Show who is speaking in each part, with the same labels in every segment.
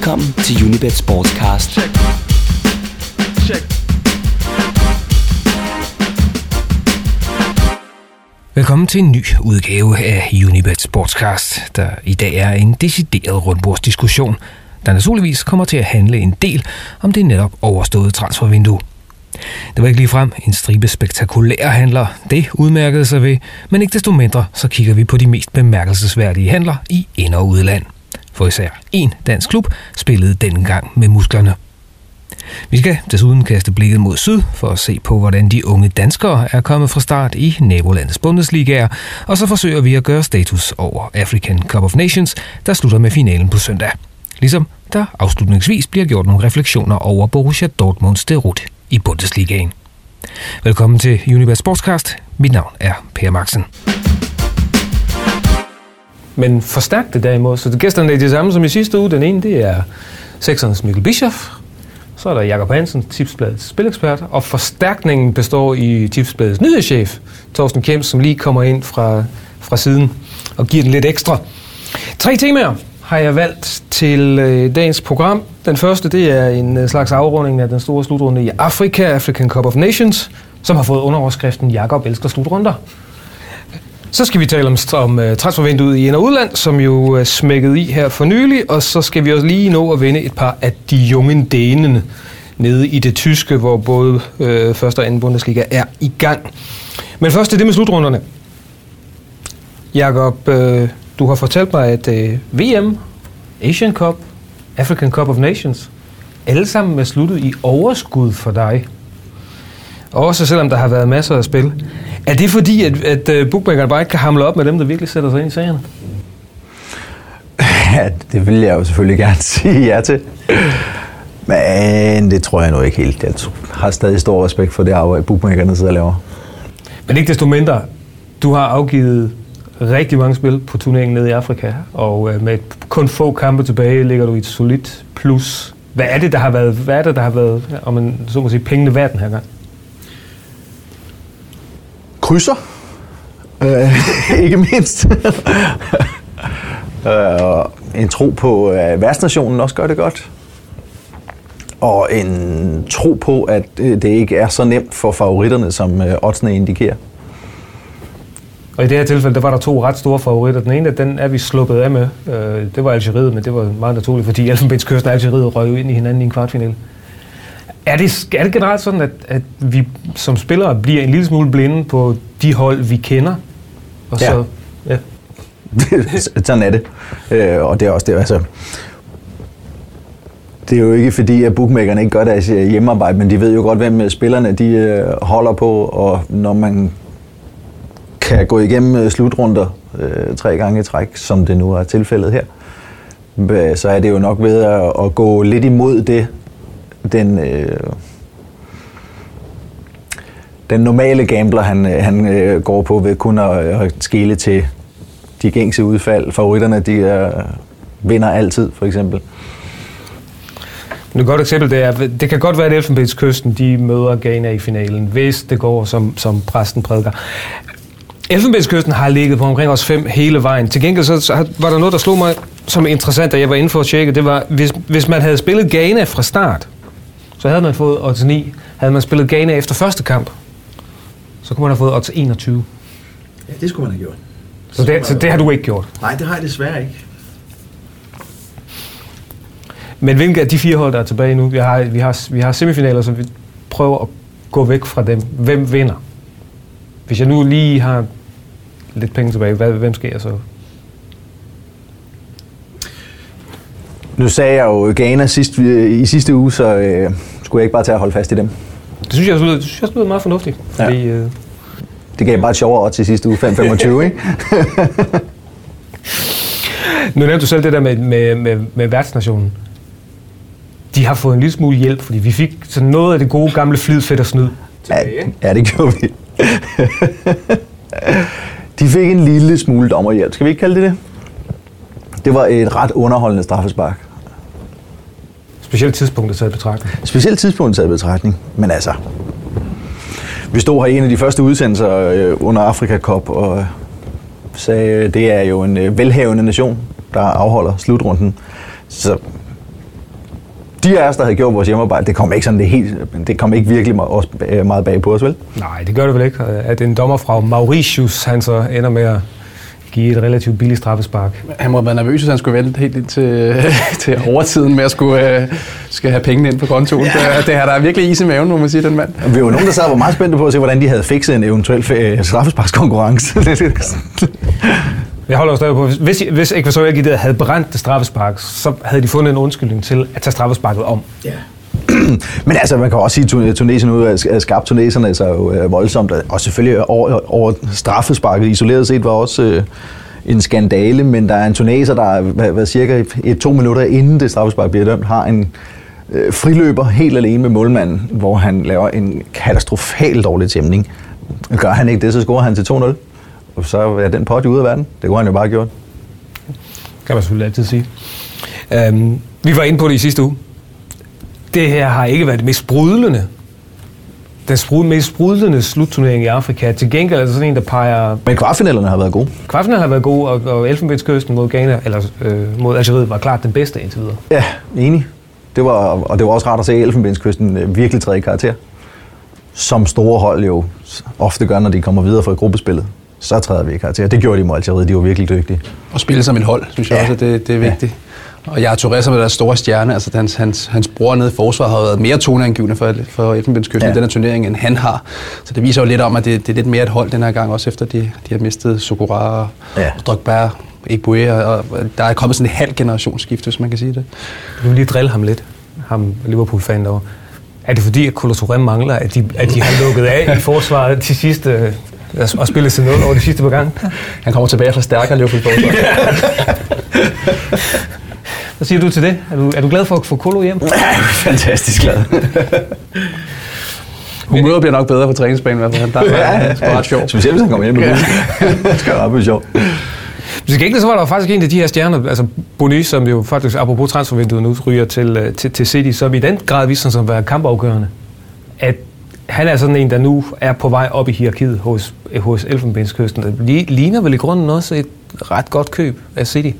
Speaker 1: Velkommen til Unibet Sportscast.
Speaker 2: Check. Check.
Speaker 3: Velkommen til en ny udgave af Unibet Sportscast, der i dag er en decideret rundbordsdiskussion, der naturligvis kommer til at handle en del om det netop overståede transfervindue. Det var ikke ligefrem en stribe spektakulære handler, det udmærkede sig ved, men ikke desto mindre så kigger vi på de mest bemærkelsesværdige handler i ind- og udland. For især en dansk klub spillede denne gang med musklerne. Vi skal desuden kaste blikket mod syd for at se på, hvordan de unge danskere er kommet fra start i nabolandets Bundesligaer, og så forsøger vi at gøre status over African Cup of Nations, der slutter med finalen på søndag. Ligesom der afslutningsvis bliver gjort nogle refleksioner over Borussia Dortmunds derut i Bundesligaen. Velkommen til Universe Sportscast. Mit navn er Per Maxen. Men forstærk det derimod, så gæsterne er de samme som i sidste uge. Den ene, det er seksernes Mikkel Bischoff, så er der Jakob Hansen, Tipsbladets spilekspert, og forstærkningen består i Tipsbladets nyhedschef, Thorsten Kjems, som lige kommer ind fra, fra siden og giver den lidt ekstra. Tre temaer har jeg valgt til øh, dagens program. Den første, det er en øh, slags afrunding af den store slutrunde i Afrika, African Cup of Nations, som har fået underoverskriften Jakob elsker slutrunder. Så skal vi tale om, om uh, transfervinduet i ind- og udland, som jo er smækket i her for nylig, og så skal vi også lige nå at vinde et par af de junge dænene nede i det tyske, hvor både øh, første og anden Bundesliga er i gang. Men først er det med slutrunderne. Jakob, øh, du har fortalt mig, at øh, VM, Asian Cup, African Cup of Nations, alle sammen er sluttet i overskud for dig. Også selvom der har været masser af spil. Er det fordi, at, at øh, bookmakerne bare ikke kan hamle op med dem, der virkelig sætter sig ind i sagerne?
Speaker 4: Ja, det vil jeg jo selvfølgelig gerne sige ja til. Men det tror jeg nu ikke helt. Jeg har stadig stor respekt for det arbejde, bookmakerne sidder og laver.
Speaker 3: Men ikke desto mindre, du har afgivet rigtig mange spil på turneringen nede i Afrika, og øh, med kun få kampe tilbage ligger du i et solidt plus. Hvad er det, der har været, hvad er det, der har været om man så må sige, pengene værd den her gang?
Speaker 4: Krydser. Øh, ikke mindst. og øh, en tro på, at værtsnationen også gør det godt. Og en tro på, at øh, det ikke er så nemt for favoritterne, som øh, oddsene indikerer.
Speaker 3: Og i det her tilfælde, der var der to ret store favoritter. Den ene, den er vi sluppet af med. Det var Algeriet, men det var meget naturligt, fordi Elfenbenskysten og Algeriet røg ind i hinanden i en kvartfinale. Er det, er det generelt sådan, at, at vi som spillere bliver en lille smule blinde på de hold, vi kender? Og
Speaker 4: Ja.
Speaker 3: så, ja.
Speaker 4: Sådan er det. Øh, og det er også det, altså... Det er jo ikke fordi, at bookmakerne ikke gør deres øh, hjemmearbejde, men de ved jo godt, hvem øh, spillerne de øh, holder på, og når man kan gå igennem øh, slutrunder øh, tre gange i træk, som det nu er tilfældet her, så er det jo nok ved at, at gå lidt imod det, den, øh, den normale gambler, han, øh, han øh, går på ved kun at, øh, at skele til de gængse udfald. Favoritterne, de øh, vinder altid, for eksempel.
Speaker 3: Et godt eksempel, det er, det kan godt være, at Elfenbenskysten de møder Ghana i finalen, hvis det går, som, som præsten prædiker. Elfenbenskysten har ligget på omkring os fem hele vejen. Til gengæld så, så var der noget, der slog mig som interessant, da jeg var inde for at tjekke. Det var, hvis, hvis man havde spillet Ghana fra start, så havde man fået odds 9. Havde man spillet Ghana efter første kamp, så kunne man have fået odds 21.
Speaker 5: Ja, det skulle man have gjort.
Speaker 3: Så det, så det har du ikke gjort.
Speaker 5: Nej, det har jeg desværre ikke.
Speaker 3: Men hvilke af de fire hold, der er tilbage nu? Vi har, vi har, vi har semifinaler, så vi prøver at gå væk fra dem. Hvem vinder? Hvis jeg nu lige har lidt penge tilbage, hvad, hvem skal jeg så?
Speaker 4: Nu sagde jeg jo Ghana sidst, i sidste uge, så øh, skulle jeg ikke bare tage at holde fast i dem.
Speaker 3: Det synes jeg, det lyder, det synes jeg lyder meget fornuftigt. Fordi, ja. øh,
Speaker 4: Det gav bare et sjovere odds i sidste uge, 5-25, ikke?
Speaker 3: nu nævnte du selv det der med, med, med, med værtsnationen. De har fået en lille smule hjælp, fordi vi fik sådan noget af det gode gamle flid, fedt og snyd.
Speaker 4: Ja, ja, det gjorde vi. De fik en lille smule dommerhjælp. Skal vi ikke kalde det det? Det var et ret underholdende straffespark.
Speaker 3: Specielt tidspunktet taget i betragtning.
Speaker 4: Specielt tidspunkt taget i betragtning. Men altså, vi stod her i en af de første udsendelser øh, under Afrika Cup og sagde, at det er jo en øh, velhavende nation, der afholder slutrunden. Så de af os, der havde gjort vores hjemmearbejde, det kom ikke sådan det helt, det kom ikke virkelig øh, meget bag på os, vel?
Speaker 3: Nej, det gør det vel ikke. At en dommer fra Mauritius, han så ender med at give et relativt billigt straffespark.
Speaker 6: Han må have været nervøs, hvis han skulle vente helt ind til, til overtiden med at skulle, øh, skal have pengene ind på kontoen. Ja. Det, det har der virkelig is i maven, må man sige, den mand.
Speaker 4: Vi var nogen, der sad og var meget spændte på at se, hvordan de havde fikset en eventuel øh, straffesparkskonkurrence.
Speaker 3: Jeg holder stadig på, hvis, hvis Ekvatorial Guinea havde brændt det straffespark, så havde de fundet en undskyldning til at tage straffesparket om.
Speaker 5: Ja.
Speaker 4: Men altså, man kan også sige, at Tunesien ud af skabt tuneserne altså, jo øh, voldsomt, og selvfølgelig over, over straffesparket isoleret set var også øh, en skandale, men der er en tuneser, der hvad, hvad, cirka et, to minutter inden det straffespark bliver dømt, har en øh, friløber helt alene med målmanden, hvor han laver en katastrofal dårlig tæmning. Gør han ikke det, så scorer han til 2-0. Og så er den pot ude af verden. Det kunne han jo bare gjort.
Speaker 3: Kan man selvfølgelig altid sige. Øhm, vi var inde på det i sidste uge. Det her har ikke været det mest sprudlende. Den mest sprudlende slutturnering i Afrika. Til gengæld er det sådan en, der peger...
Speaker 4: Men kvartfinalerne har været gode.
Speaker 3: Kvartfinalerne har været gode, og, og Elfenbenskysten mod Ghana, eller øh, mod Algeriet, var klart den bedste indtil videre.
Speaker 4: Ja, enig. Det var, og det var også rart at se Elfenbenskysten øh, virkelig træde i karakter. Som store hold jo ofte gør, når de kommer videre fra gruppespillet så træder vi i karakter. Det gjorde de mod Algeriet, de var virkelig dygtige.
Speaker 6: Og spille som et hold, synes jeg ja. også, det, det er vigtigt. Ja. Og jeg Torres er deres store stjerne, altså hans, hans, hans bror nede i forsvaret har været mere toneangivende for, for Elfenbenskysten ja. i denne turnering, end han har. Så det viser jo lidt om, at det, det er lidt mere et hold den her gang, også efter de, de har mistet Sokora og, ja. og Drogba Eboué, og der er kommet sådan et halv generationsskift, hvis man kan sige det.
Speaker 3: Du vil lige drille ham lidt, ham Liverpool-fan derovre. Er det fordi, at Kolo mangler, at de, at de har lukket af i forsvaret til sidst? og spillet til 0 over de sidste par gange.
Speaker 6: Han kommer tilbage fra stærkere Liverpool
Speaker 3: Hvad siger du til det? Er du, er du glad for at få Kolo hjem?
Speaker 4: Fantastisk glad.
Speaker 6: Humøret bliver nok bedre på træningsbanen i hvert fald. Der er ja, ret sjov.
Speaker 4: Specielt hvis han kommer hjem med Det skal være ret sjov.
Speaker 3: Hvis ikke så var der faktisk en af de her stjerner, altså Boni, som jo faktisk, apropos transfervinduet nu, ryger til, øh, til, til City, som i den grad viser sig som at være kampafgørende. At han er sådan en, der nu er på vej op i hierarkiet hos, hos Elfenbenskysten. Det ligner vel i grunden også et ret godt køb af City.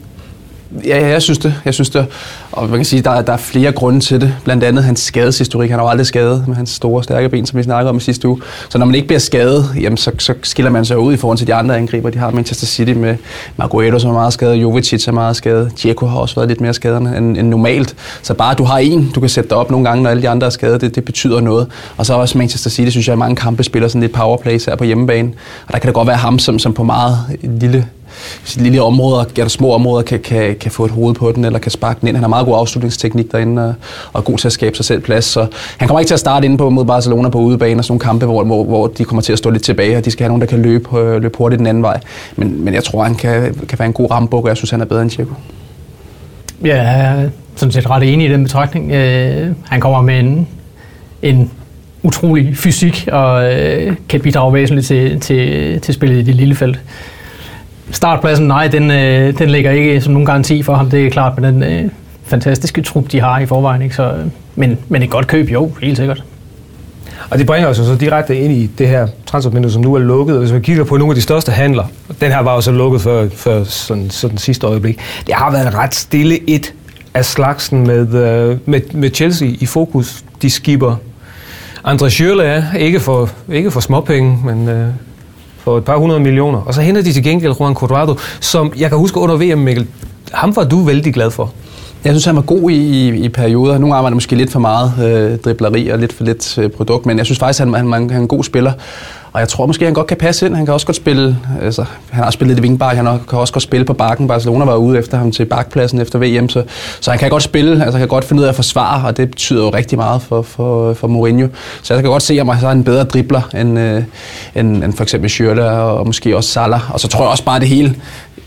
Speaker 6: Ja, jeg synes det. Jeg synes det. Og man kan sige, der, der er flere grunde til det. Blandt andet hans skadeshistorik. Han har jo aldrig skadet med hans store, stærke ben, som vi snakkede om i sidste uge. Så når man ikke bliver skadet, jamen, så, så skiller man sig ud i forhold til de andre angriber. De har Manchester City med Maguire, som er meget skadet, Jovicic er meget skadet, Dzeko har også været lidt mere skadet end, end normalt. Så bare du har en, du kan sætte dig op nogle gange, når alle de andre er skadet, det, det betyder noget. Og så også Manchester City, synes jeg, at mange kampe spiller sådan lidt powerplay her på hjemmebane. Og der kan det godt være ham, som, som på meget lille lille områder, eller små områder, kan, kan, kan få et hoved på den, eller kan sparke den ind. Han har meget god afslutningsteknik derinde, og, og er god til at skabe sig selv plads. Så han kommer ikke til at starte inde på mod Barcelona på udebane og sådan nogle kampe, hvor, hvor, hvor de kommer til at stå lidt tilbage, og de skal have nogen, der kan løbe, øh, løbe hurtigt den anden vej. Men, men jeg tror, han kan, kan være en god rambuk, og jeg synes, han er bedre end Tjeko.
Speaker 7: Ja, jeg er sådan set ret enig i den betragtning. Øh, han kommer med en, en utrolig fysik og øh, kan bidrage væsentligt til, til, til spillet i det lille felt startpladsen, nej, den, øh, den ligger ikke som nogen garanti for ham, det er klart, med den øh, fantastiske trup, de har i forvejen. Ikke? Så, øh, men, men et godt køb, jo, helt sikkert.
Speaker 3: Og det bringer os så direkte ind i det her transfervindue, som nu er lukket. Hvis man kigger på nogle af de største handler, den her var jo så lukket for, for sådan, sådan sidste øjeblik. Det har været ret stille et af slagsen med, øh, med, med Chelsea i fokus. De skipper André Schürrle er ikke for, ikke for småpenge, men øh, for et par hundrede millioner. Og så henter de til gengæld Juan Cuadrado, som jeg kan huske under VM, Mikkel, ham var du vældig glad for.
Speaker 6: Jeg synes, han var god i, i, i perioder. Nogle gange var det måske lidt for meget øh, dribleri og lidt for lidt øh, produkt, men jeg synes faktisk, han, han, han er en god spiller. Og jeg tror måske, han godt kan passe ind. Han kan også godt spille, altså, han har spillet lidt vingbak, han kan også godt spille på bakken. Barcelona var ude efter ham til bakpladsen efter VM, så, så han kan godt spille, altså han kan godt finde ud af at forsvare, og det betyder jo rigtig meget for, for, for Mourinho. Så jeg kan godt se, at han er en bedre dribler end, øh, end, end for eksempel Schürrle og måske også Salah. Og så tror jeg også bare, det hele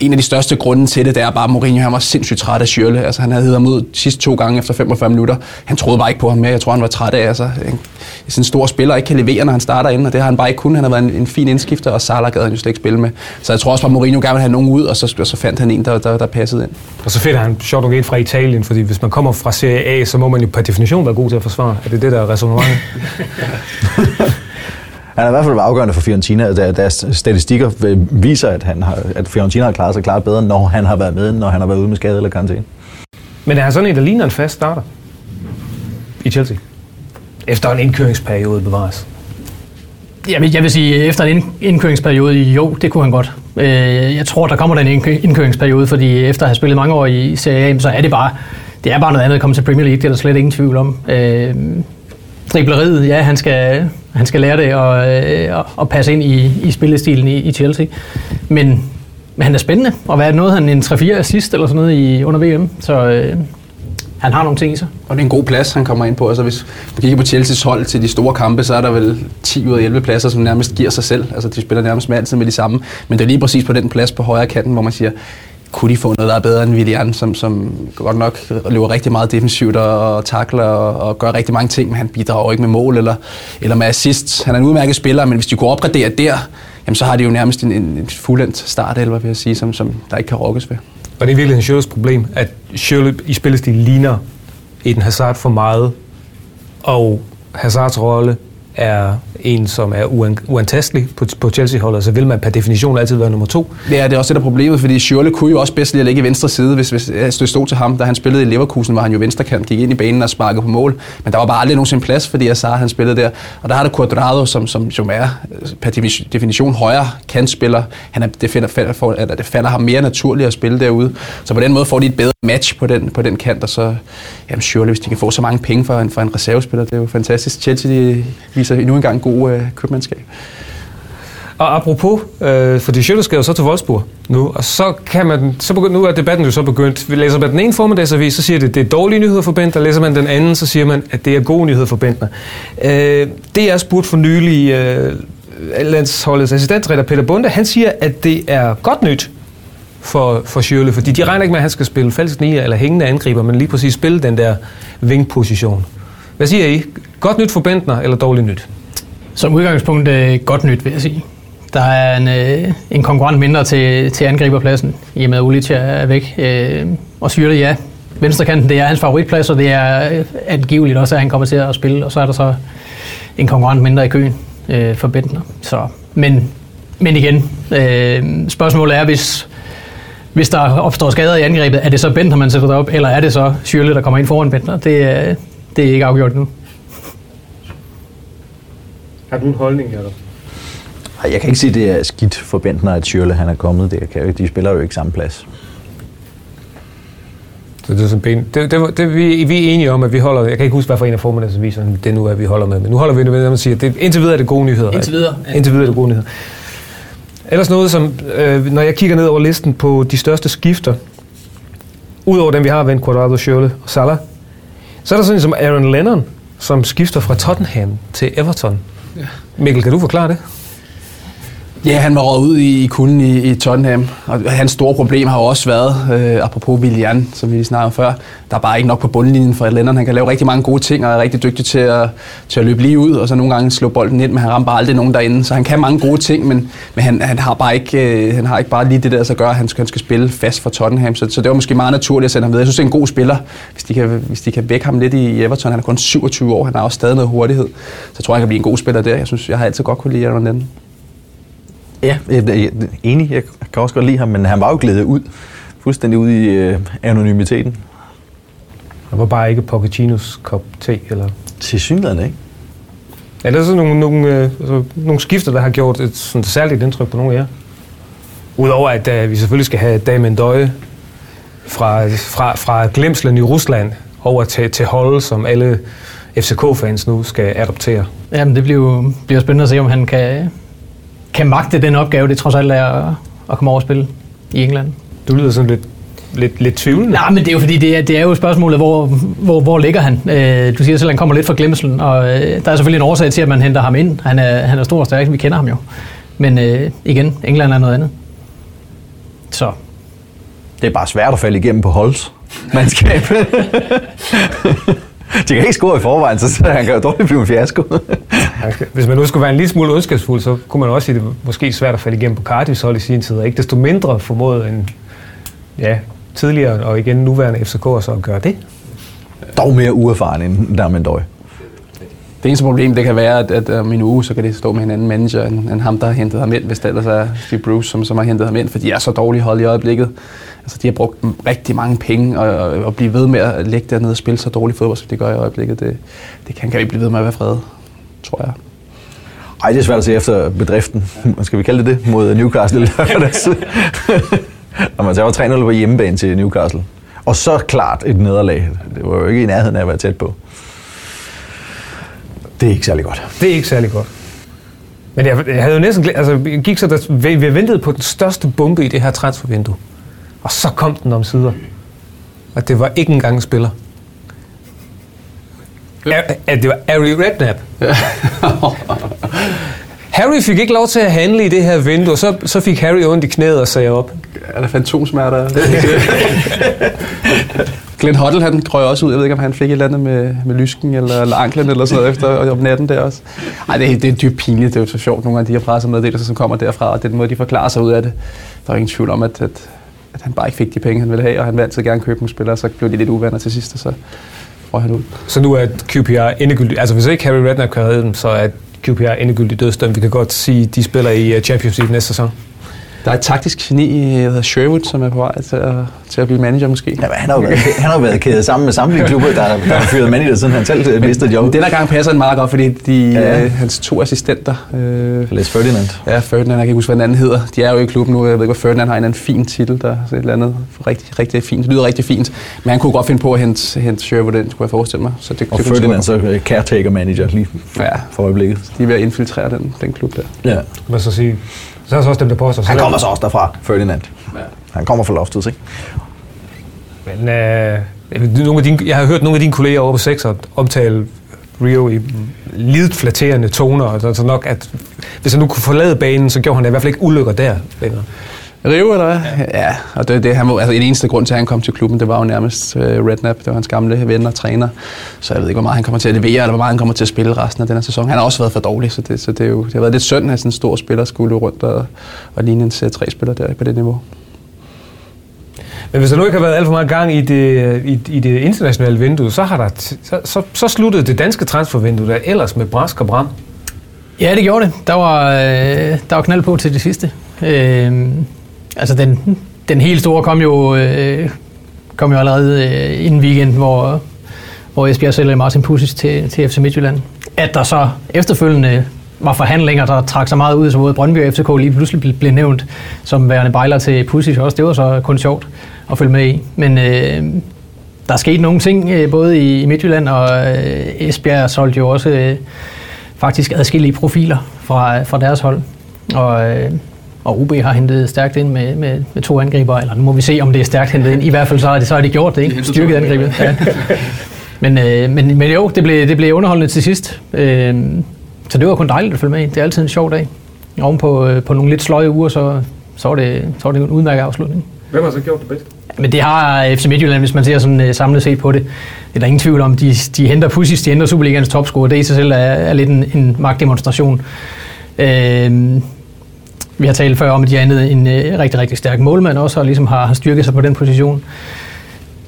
Speaker 6: en af de største grunde til det, det er bare, at Mourinho han var sindssygt træt af Schürrle. Altså, han havde ham ud de sidste to gange efter 45 minutter. Han troede bare ikke på ham mere. Jeg tror, han var træt af. Altså, en, sådan en stor spiller ikke kan levere, når han starter ind, og det har han bare ikke kun. Han har været en, en fin indskifter, og Salah gad han jo slet ikke spille med. Så jeg tror også, at Mourinho gerne ville have nogen ud, og så, og så fandt han en, der, der, der passede ind.
Speaker 3: Og så fedt, han sjovt nok ind fra Italien, fordi hvis man kommer fra Serie A, så må man jo per definition være god til at forsvare. Er det det, der er resonemanget?
Speaker 4: Han har i hvert fald været afgørende for Fiorentina. Deres statistikker viser, at, han har, at Fiorentina har klaret sig klart bedre, når han har været med, når han har været ude med skade eller karantæne.
Speaker 3: Men er han sådan en, der ligner en fast starter? i Chelsea? Efter en indkøringsperiode bevares.
Speaker 7: Jamen, jeg vil sige, efter en ind- indkøringsperiode, jo, det kunne han godt. Øh, Jeg tror, der kommer der en indkø- indkøringsperiode, fordi efter at have spillet mange år i Serie A, så er det bare, det er bare noget andet at komme til Premier League, det er der slet ingen tvivl om. Dribleriet, ja, han skal, han skal lære det og, øh, og- og passe ind i, i spillestilen i, i Chelsea. Men, men han er spændende, og hvad er det noget, han en 3-4 assist eller sådan noget i, under VM, så øh, han har nogle ting i sig.
Speaker 6: Og det er en god plads, han kommer ind på. Altså, hvis man kigger på Chelsea's hold til de store kampe, så er der vel 10 ud af 11 pladser, som nærmest giver sig selv. Altså, de spiller nærmest med altid med de samme. Men det er lige præcis på den plads på højre kanten, hvor man siger, kunne de få noget, der er bedre end Willian, som, som godt nok løber rigtig meget defensivt og, og takler og, og gør rigtig mange ting, men han bidrager ikke med mål eller, eller med assists. Han er en udmærket spiller, men hvis de kunne opgradere der, jamen så har de jo nærmest en, en fuldendt startelver, vil jeg sige, som, som der ikke kan rokkes ved.
Speaker 3: Og det er virkelig Schürrles problem, at Schürrle i spillestil ligner Eden Hazard for meget, og Hazards rolle er en, som er uantastelig på, på Chelsea-holdet, så vil man per definition altid være nummer to.
Speaker 6: Ja, det er også det, der er problemet, fordi Schürrle kunne jo også bedst lige at ligge i venstre side, hvis, hvis det stod til ham. Da han spillede i Leverkusen, var han jo venstrekant, gik ind i banen og sparkede på mål. Men der var bare aldrig nogensinde plads, fordi Hazard han spillede der. Og der har du Cuadrado, som, som, som er øh, per definition højere kantspiller. Han er, det, finder, falder, for, eller det falder ham mere naturligt at spille derude. Så på den måde får de et bedre match på den, på den kant, og så jamen Schürrle, hvis de kan få så mange penge for en, for en reservespiller, det er jo fantastisk. Chelsea de viser endnu en gang god øh, købmandskab.
Speaker 3: Og apropos, øh, fordi Schürrle skal jo så til Wolfsburg nu, og så kan man, så begynd, nu er debatten jo så begyndt. Vi læser man den ene formiddagsavis, så siger det, det er dårlige nyheder for Bentner. Læser man den anden, så siger man, at det er gode nyheder for Bentner. Øh, det er spurgt for nylig øh, landsholdets assistenttræner Peter Bunde. Han siger, at det er godt nyt for, for Schürrle, fordi de regner ikke med, at han skal spille falsk nier eller hængende angriber, men lige præcis spille den der vingposition. Hvad siger I? Godt nyt for Bentner eller dårligt nyt?
Speaker 7: Som udgangspunkt øh, godt nyt, vil jeg sige. Der er en, øh, en konkurrent mindre til, til angriberpladsen, i og med at Ulic er væk. Øh, og Syrte, ja, venstrekanten, det er hans favoritplads, og det er øh, angiveligt også, at han kommer til at spille. Og så er der så en konkurrent mindre i køen øh, for Bentner. Så, men, men igen, øh, spørgsmålet er, hvis, hvis der opstår skader i angrebet, er det så Bentner, man sætter derop, eller er det så Schürrle, der kommer ind foran Bentner? Det, er- det er ikke afgjort nu.
Speaker 3: Har du en holdning?
Speaker 4: Ej, Jeg kan ikke sige, at det er skidt for Bentner, at Schürrle han er kommet. Det kan de spiller jo ikke samme plads.
Speaker 3: Så det er sådan ben. Det, det, det, vi, vi er enige om, at vi holder... Jeg kan ikke huske, hvad for en af formiddagsaviserne det nu er, vi holder med. Men nu holder vi det med, at man siger, at det, indtil videre er det gode nyheder.
Speaker 7: Indtil videre, ja.
Speaker 3: Indtil videre er det gode nyheder. Ellers noget, som... Øh, når jeg kigger ned over listen på de største skifter, udover dem, vi har vendt, Quadrado, Schürrle og Salah, så er der sådan en som Aaron Lennon, som skifter fra Tottenham til Everton. Ja. Mikkel, kan du forklare det?
Speaker 6: Ja, han var røget ud i, i kulden i, i Tottenham, og hans store problem har jo også været, øh, apropos Willian, som vi lige snakkede om før, der er bare ikke nok på bundlinjen for Lennon. Han kan lave rigtig mange gode ting, og er rigtig dygtig til at, til at løbe lige ud, og så nogle gange slå bolden ind, men han rammer bare aldrig nogen derinde. Så han kan mange gode ting, men, men han, han, har bare ikke, øh, han har ikke bare lige det der, så gør, at han skal, han skal spille fast for Tottenham. Så, så det var måske meget naturligt at sende ham videre. Jeg synes, det er en god spiller, hvis de kan, hvis de kan vække ham lidt i Everton. Han er kun 27 år, han har også stadig noget hurtighed. Så jeg tror, han kan blive en god spiller der. Jeg synes, jeg har altid godt kunne lide Aaron Lennon.
Speaker 4: Ja, enig. Jeg kan også godt lide ham, men han var jo glædet ud. Fuldstændig ud i øh, anonymiteten.
Speaker 3: Han var bare ikke Pochettinos kop te, eller...
Speaker 4: Til synligheden, ikke?
Speaker 3: Ja, der er sådan nogle, nogle, øh, altså, nogle skifter, der har gjort et sådan særligt indtryk på nogle af jer. Udover at uh, vi selvfølgelig skal have Damien Døje fra, fra, fra glemslen i Rusland over til, til holdet, som alle FCK-fans nu skal adoptere.
Speaker 7: Jamen, det bliver jo bliver spændende at se, om han kan, kan magte den opgave, det trods alt er at, at komme over og spille i England.
Speaker 3: Du lyder sådan lidt, lidt, lidt tvivlende.
Speaker 7: Nej, men det er jo fordi, det er, det er jo spørgsmålet, hvor, hvor, hvor ligger han? Øh, du siger selv, at han kommer lidt fra glemselen, og øh, der er selvfølgelig en årsag til, at man henter ham ind. Han er, han er stor og stærk, vi kender ham jo. Men øh, igen, England er noget andet. Så
Speaker 4: Det er bare svært at falde igennem på Holds mandskab. De kan ikke score i forvejen, så han kan jo dårligt blive en fiasko.
Speaker 3: Hvis man nu skulle være en lille smule ondskabsfuld, så kunne man også sige, at det er måske svært at falde igennem på Cardiffs hold i sin tid. og Ikke desto mindre formået en ja, tidligere og igen nuværende FCK så at gøre det.
Speaker 4: Dog mere uerfaren end Damien Døj.
Speaker 6: Det eneste problem, det kan være, at, at om en uge, så kan det stå med en anden manager, end, end ham, der har hentet ham ind, hvis det ellers er Steve Bruce, som, som har hentet ham ind, for de er så dårlige hold i øjeblikket. Altså, de har brugt rigtig mange penge, og, og, og blive ved med at ligge dernede og spille så dårligt fodbold, som de gør i øjeblikket, det, det kan, kan ikke blive ved med at være fred, tror jeg.
Speaker 4: Ej, det er svært at se efter bedriften. Skal vi kalde det det? Mod Newcastle. Når man tager 3-0 på hjemmebane til Newcastle. Og så klart et nederlag. Det var jo ikke i nærheden af at være tæt på. Det er ikke særlig godt.
Speaker 3: Det er ikke særlig godt. Men jeg, jeg havde jo næsten glemt, altså jeg gik så, der, vi, vi ventede på den største bombe i det her transfervindue. Og så kom den om sider. Og det var ikke engang en spiller. Ja. At det var Harry Redknapp. Harry fik ikke lov til at handle i det her vindue, og så, så fik Harry ondt i knæet og sagde op.
Speaker 6: Er der fantomsmerter? Glenn Hoddle, han røg også ud. Jeg ved ikke, om han fik et eller andet med, med lysken eller, eller anklen eller sådan noget efter om natten der også. Nej, det, det er dybt pinligt. Det er jo så sjovt, nogle af de her pressemeddelelser, som kommer derfra, og den måde, de forklarer sig ud af det. Der er ingen tvivl om, at, at, at han bare ikke fik de penge, han ville have, og han vil altid gerne købe nogle spillere, så blev de lidt uvenner til sidst, og så røg han ud.
Speaker 3: Så nu er QPR endegyldigt. Altså hvis ikke Harry Redknapp kan redde dem, så er QPR endegyldigt dødsdømt. Vi kan godt sige, at de spiller i øh, Champions League næste sæson.
Speaker 6: Der er et taktisk geni, der hedder Sherwood, som er på vej til at, til at blive manager måske.
Speaker 4: Ja, men han har jo været, han har jo været kædet sammen med samtlige klubber, der, der har fyret manager, siden han selv øh, mistede jobbet.
Speaker 6: Den her gang passer han meget godt, fordi de,
Speaker 4: Ja.
Speaker 6: ja. øh, hans to assistenter, øh,
Speaker 4: Les Ferdinand.
Speaker 6: Ja, Ferdinand, jeg kan ikke huske, hvad den anden hedder. De er jo i klubben nu. Jeg ved ikke, hvad Ferdinand har en anden fin titel, der er et eller andet rigtig, rigtig fint. Det lyder rigtig fint. Men han kunne godt finde på at hente, hente Sherwood ind, kunne jeg forestille mig. Så det,
Speaker 4: Og
Speaker 6: det
Speaker 4: Ferdinand så øh, caretaker manager lige
Speaker 6: Ja.
Speaker 4: for øjeblikket.
Speaker 6: De er ved at infiltrere den, den klub der.
Speaker 4: Ja.
Speaker 3: Hvad så sige? Så er der så også dem, der påstår.
Speaker 4: Han kommer så også derfra, Ferdinand. Han kommer fra Loftus, ikke?
Speaker 3: Men øh, nogle af dine, jeg har hørt nogle af dine kolleger over på Sexer omtale Rio i lidet flatterende toner, og så, så nok, at hvis han nu kunne forlade banen, så gjorde han da i hvert fald ikke ulykker der længere.
Speaker 6: Rio, eller hvad? Ja, ja og det, det, han var, altså, den eneste grund til, at han kom til klubben, det var jo nærmest uh, Redknapp. Det var hans gamle ven og træner. Så jeg ved ikke, hvor meget han kommer til at levere, eller hvor meget han kommer til at spille resten af den her sæson. Han har også været for dårlig, så det, så det, er jo, det har været lidt synd, at sådan en stor spiller skulle rundt og, og ligne en C3-spiller der på det niveau.
Speaker 3: Men hvis der nu ikke har været alt for meget gang i det, i, i det internationale vindue, så, har der t- så, så, så sluttede det danske transfervindue der ellers med brask og bram.
Speaker 7: Ja, det gjorde det. Der var, øh, der var knald på til det sidste. Øh, altså, den, den helt store kom jo, øh, kom jo allerede øh, inden weekend, hvor, hvor Esbjerg sælger Martin Pusic til, til FC Midtjylland. At der så efterfølgende var forhandlinger, der trak så meget ud, så både Brøndby og FCK lige pludselig blev- blev nævnt som værende bejler til Pusic også. Det var så kun sjovt at følge med i. Men øh, der skete nogle ting, øh, både i i Midtjylland og øh, Esbjerg solgte jo også øh, faktisk adskillige profiler fra, fra deres hold. Og, øh, og UB har hentet stærkt ind med, med, med to angriber, eller nu må vi se, om det er stærkt hentet ind. I hvert fald så har de, så har de gjort det, ikke? Styrket angrebet. Ja. Men, øh, men, men jo, det blev, det blev underholdende til sidst. Øh, så det var kun dejligt at følge med i. Det er altid en sjov dag. Oven på, øh, på nogle lidt sløje uger, så, så, var det, så var det en udmærket afslutning.
Speaker 3: Hvem har så gjort det bedst?
Speaker 7: Men det har FC Midtjylland, hvis man ser sådan uh, samlet set på det. Det er der ingen tvivl om. De, de henter Pusis, de henter Superligans topscorer. Det i sig selv er, er lidt en, en magtdemonstration. Øh, vi har talt før om, at de har en øh, rigtig, rigtig stærk målmand også, og ligesom har, har styrket sig på den position.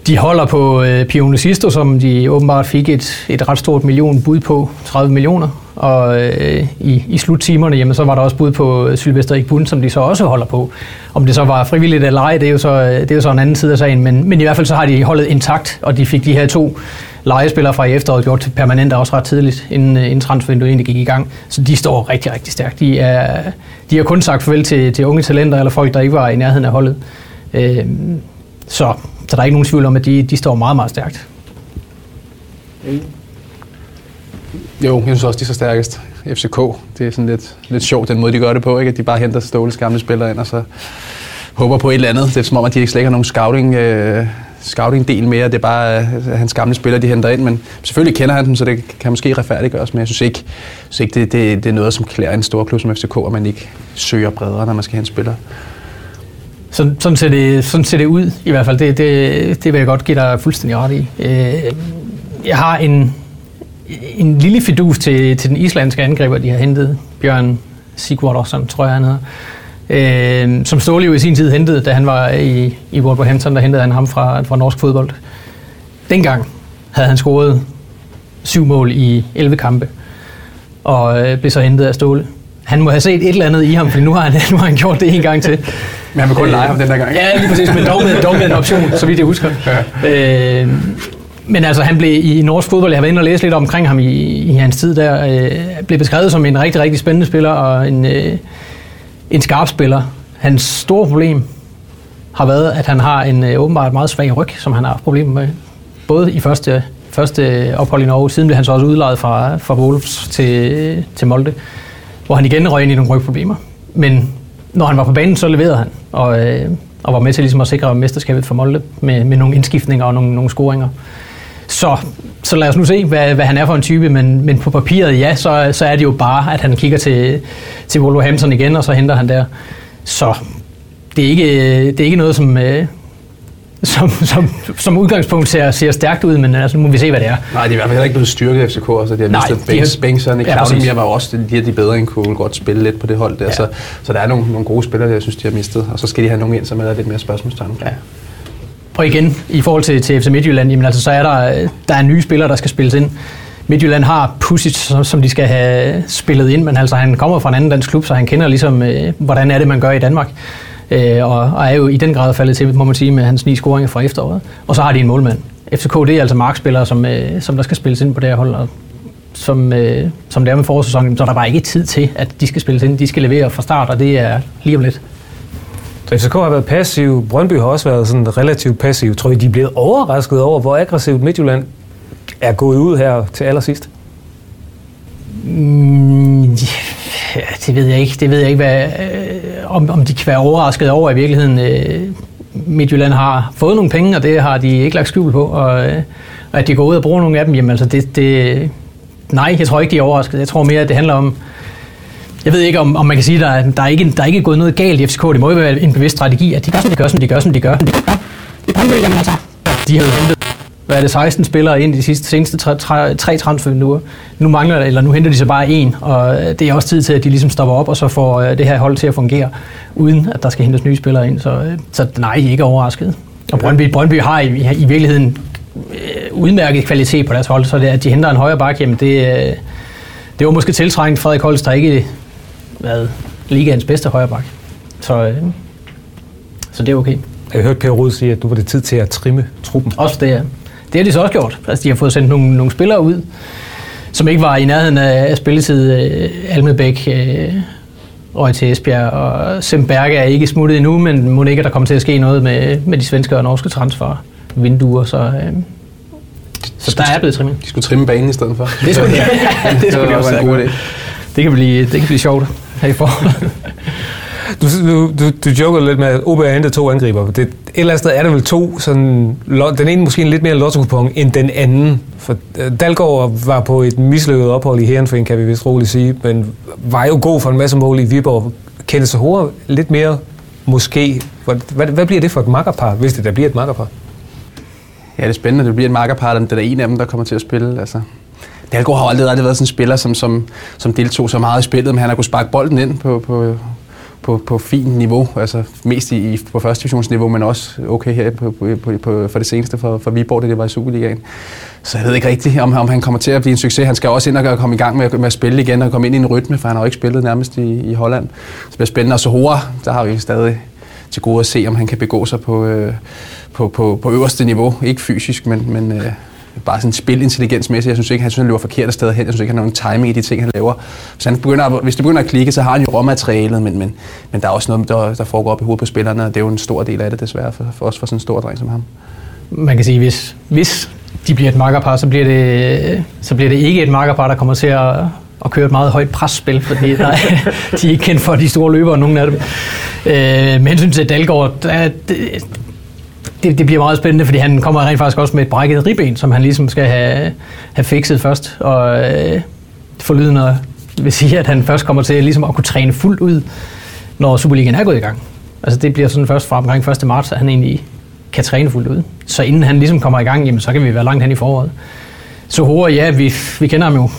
Speaker 7: De holder på øh, Pione Sisto, som de åbenbart fik et, et ret stort million bud på, 30 millioner. Og øh, i, i sluttimerne, jamen, så var der også bud på øh, Sylvester Ikbun, som de så også holder på. Om det så var frivilligt eller ej, det er jo så, øh, det er jo så en anden side af sagen. Men, men i hvert fald så har de holdet intakt, og de fik de her to legespillere fra i efteråret gjort til også ret tidligt, inden, øh, inden transfervinduet egentlig gik i gang. Så de står rigtig, rigtig stærkt. De, er, de har kun sagt farvel til, til unge talenter eller folk, der ikke var i nærheden af holdet. Øh, så, så der er ikke nogen tvivl om, at de, de står meget, meget stærkt.
Speaker 6: Jo, jeg synes også, de er så stærkest. FCK, det er sådan lidt, lidt sjovt, den måde, de gør det på, ikke? at de bare henter Ståles gamle spillere ind, og så håber på et eller andet. Det er som om, at de ikke slet ikke har nogen scouting, øh, scouting-del mere. Det er bare øh, hans gamle spillere, de henter ind, men selvfølgelig kender han dem, så det kan måske retfærdiggøres, men jeg synes ikke, jeg synes ikke det, det, det er noget, som klæder en stor klub som FCK, at man ikke søger bredere, når man skal hente spillere.
Speaker 7: Sådan, sådan, ser det, sådan ser det ud i hvert fald. Det, det, det vil jeg godt give dig fuldstændig ret i. Øh, Jeg har en, en lille fidus til, til den islandske angriber, de har hentet. Bjørn Sigvardsson, tror jeg han hedder. Øh, som Ståle jo i sin tid hentede, da han var i, i Wolverhampton, der hentede han ham fra, fra norsk fodbold. Dengang havde han scoret syv mål i 11 kampe. og øh, blev så hentet af Ståle. Han må have set et eller andet i ham, for nu har han, nu har han gjort det en gang til.
Speaker 6: Men han vil kun lege ham den der gang.
Speaker 7: Ja, lige præcis, men dog med, dog med en option, så vidt jeg husker. Ja. Øh, men altså, han blev i norsk fodbold, jeg har været inde og læse lidt omkring ham i, i hans tid der, øh, blev beskrevet som en rigtig, rigtig spændende spiller og en, øh, en skarp spiller. Hans store problem har været, at han har en øh, åbenbart meget svag ryg, som han har haft problemer med. Både i første, første ophold i Norge, siden blev han så også udlejet fra, fra Wolves til, til Molde, hvor han igen røg ind i nogle rygproblemer. Men når han var på banen, så leverede han, og, øh, og var med til ligesom at sikre mesterskabet for Molde med, med nogle indskiftninger og nogle, nogle scoringer. Så, så lad os nu se, hvad, hvad han er for en type, men, men på papiret, ja, så, så er det jo bare, at han kigger til, til Wolverhampton igen, og så henter han der. Så det er ikke, det er ikke noget, som, øh, som, som, som udgangspunkt ser, ser stærkt ud, men altså, nu må vi se, hvad det er.
Speaker 6: Nej, de er i hvert fald ikke blevet styrket FCK, altså de har
Speaker 7: Nej,
Speaker 6: mistet Banks, Bankserne,
Speaker 7: Ja, præcis.
Speaker 6: var også de, de bedre end kunne godt spille lidt på det hold der,
Speaker 7: Ja.
Speaker 6: så, så der er nogle, nogle gode spillere, jeg synes, de har mistet, og så skal de have nogen ind, som er lidt mere spørgsmålstegn.
Speaker 7: Ja. Og igen, i forhold til, til FC Midtjylland, jamen altså, så er der, øh, der er nye spillere, der skal spilles ind. Midtjylland har Pusic, som, som de skal have spillet ind, men altså, han kommer fra en anden dansk klub, så han kender ligesom, øh, hvordan er det, man gør i Danmark. Øh, og, og er jo i den grad faldet til, må man sige, med hans ni scoringer fra efteråret. Og så har de en målmand. FCK, det er altså markspillere, som, øh, som der skal spilles ind på det her hold, og som, øh, som det er med forårssæsonen, så er der bare ikke tid til, at de skal spilles ind. De skal levere fra start, og det er lige om lidt.
Speaker 8: Så FCK har været passiv. Brøndby har også været sådan relativt passiv. Tror I, de er blevet overrasket over, hvor aggressivt Midtjylland er gået ud her til allersidst?
Speaker 7: Mm, ja, det ved jeg ikke. Det ved jeg ikke, hvad, øh, om, om de kan være overrasket over i virkeligheden. Øh, Midtjylland har fået nogle penge, og det har de ikke lagt skjul på. Og, øh, og at de går ud og bruger nogle af dem, jamen altså det, det... Nej, jeg tror ikke, de er overrasket. Jeg tror mere, at det handler om... Jeg ved ikke, om, om man kan sige, at der, der, er ikke, der er ikke gået noget galt i FCK. Det må jo være en bevidst strategi, at de gør, som de gør, som de gør, som de gør. De har jo hentet hvad er det, 16 spillere ind i de sidste, seneste tre, tre, tre transfervinduer. Nu mangler eller nu henter de så bare en, og øh, det er også tid til, at de ligesom stopper op, og så får øh, det her hold til at fungere, uden at der skal hentes nye spillere ind. Så, øh, så nej, de er ikke overrasket. Og Brøndby, Brøndby har i, i virkeligheden udmærket kvalitet på deres hold, så det, at de henter en højre bak, jamen det, det var måske tiltrængt. Frederik Holst har ikke været ligaens bedste højre bak. Så, øh, så det er okay.
Speaker 8: Jeg har hørt Per Rud sige, at nu var det tid til at trimme truppen.
Speaker 7: Også det, ja. Det har de så også gjort. Altså, de har fået sendt nogle, nogle spillere ud, som ikke var i nærheden af af spilletid. Øh, Almebæk øh, røg til Esbjerg, og Semberge er ikke smuttet endnu, men må ikke, der kommer til at ske noget med, med de svenske og norske transfervinduer, så, øh, så der er blevet trimmet.
Speaker 6: De skulle trimme banen i stedet for.
Speaker 7: Det skulle de, det skulle de
Speaker 6: var
Speaker 7: også
Speaker 6: en god idé.
Speaker 7: Det kan blive, det kan blive sjovt her i foråret.
Speaker 8: Du, du, du, du joker lidt med, at OB har hentet to angriber. Det, et eller andet sted er der vel to, sådan, den ene måske en lidt mere lotto end den anden. For øh, Dalgaard var på et mislykket ophold i Herrenfing, kan vi vist roligt sige, men var jo god for en masse mål i Viborg. Kenneth Sahora lidt mere måske. Hvad, hvad, hvad bliver det for et makkerpar, hvis det der bliver et makkerpar?
Speaker 6: Ja, det er spændende. Det bliver en makkerpar, det er en af dem, der kommer til at spille. Altså. Dalgaard har jo aldrig, aldrig været sådan en spiller, som, som, som deltog så meget i spillet, men han har kunnet sparke bolden ind på, på, på, på fint niveau, altså mest i, på første divisionsniveau, men også okay her på, på, på, for det seneste for, for Viborg, det, det var i Superligaen. Så jeg ved ikke rigtigt, om, om han kommer til at blive en succes. Han skal også ind og komme i gang med, med at spille igen og komme ind i en rytme, for han har jo ikke spillet nærmest i, i Holland. Så det bliver spændende. Og så Hora, der har vi stadig til gode at se, om han kan begå sig på, øh, på, på, på øverste niveau. Ikke fysisk, men, men øh, bare sådan spilintelligensmæssigt. Jeg synes ikke, han, synes, han løber forkerte steder hen. Jeg synes ikke, han har nogen timing i de ting, han laver. Hvis, han begynder, at- hvis det begynder at klikke, så har han jo råmaterialet, men, men, men der er også noget, der, der foregår op i hovedet på spillerne, og det er jo en stor del af det desværre, for, for også for sådan en stor dreng som ham.
Speaker 7: man kan sige, hvis, hvis de bliver et makkerpar, så bliver det, så bliver det ikke et makkerpar, der kommer til at, at køre et meget højt presspil, fordi der, de er ikke kendt for de store løbere, nogen af dem. Øh, med hensyn til Dalgaard, der, det, det, det bliver meget spændende, fordi han kommer rent faktisk også med et brækket ribben, som han ligesom skal have, have fikset først. Og øh, forlydende vil sige, at han først kommer til ligesom at kunne træne fuldt ud, når Superligaen er gået i gang. Altså det bliver sådan først fra omkring 1. marts, at han egentlig kan træne fuldt ud. Så inden han ligesom kommer i gang, jamen, så kan vi være langt hen i foråret. Så Hore, ja, vi, vi kender ham jo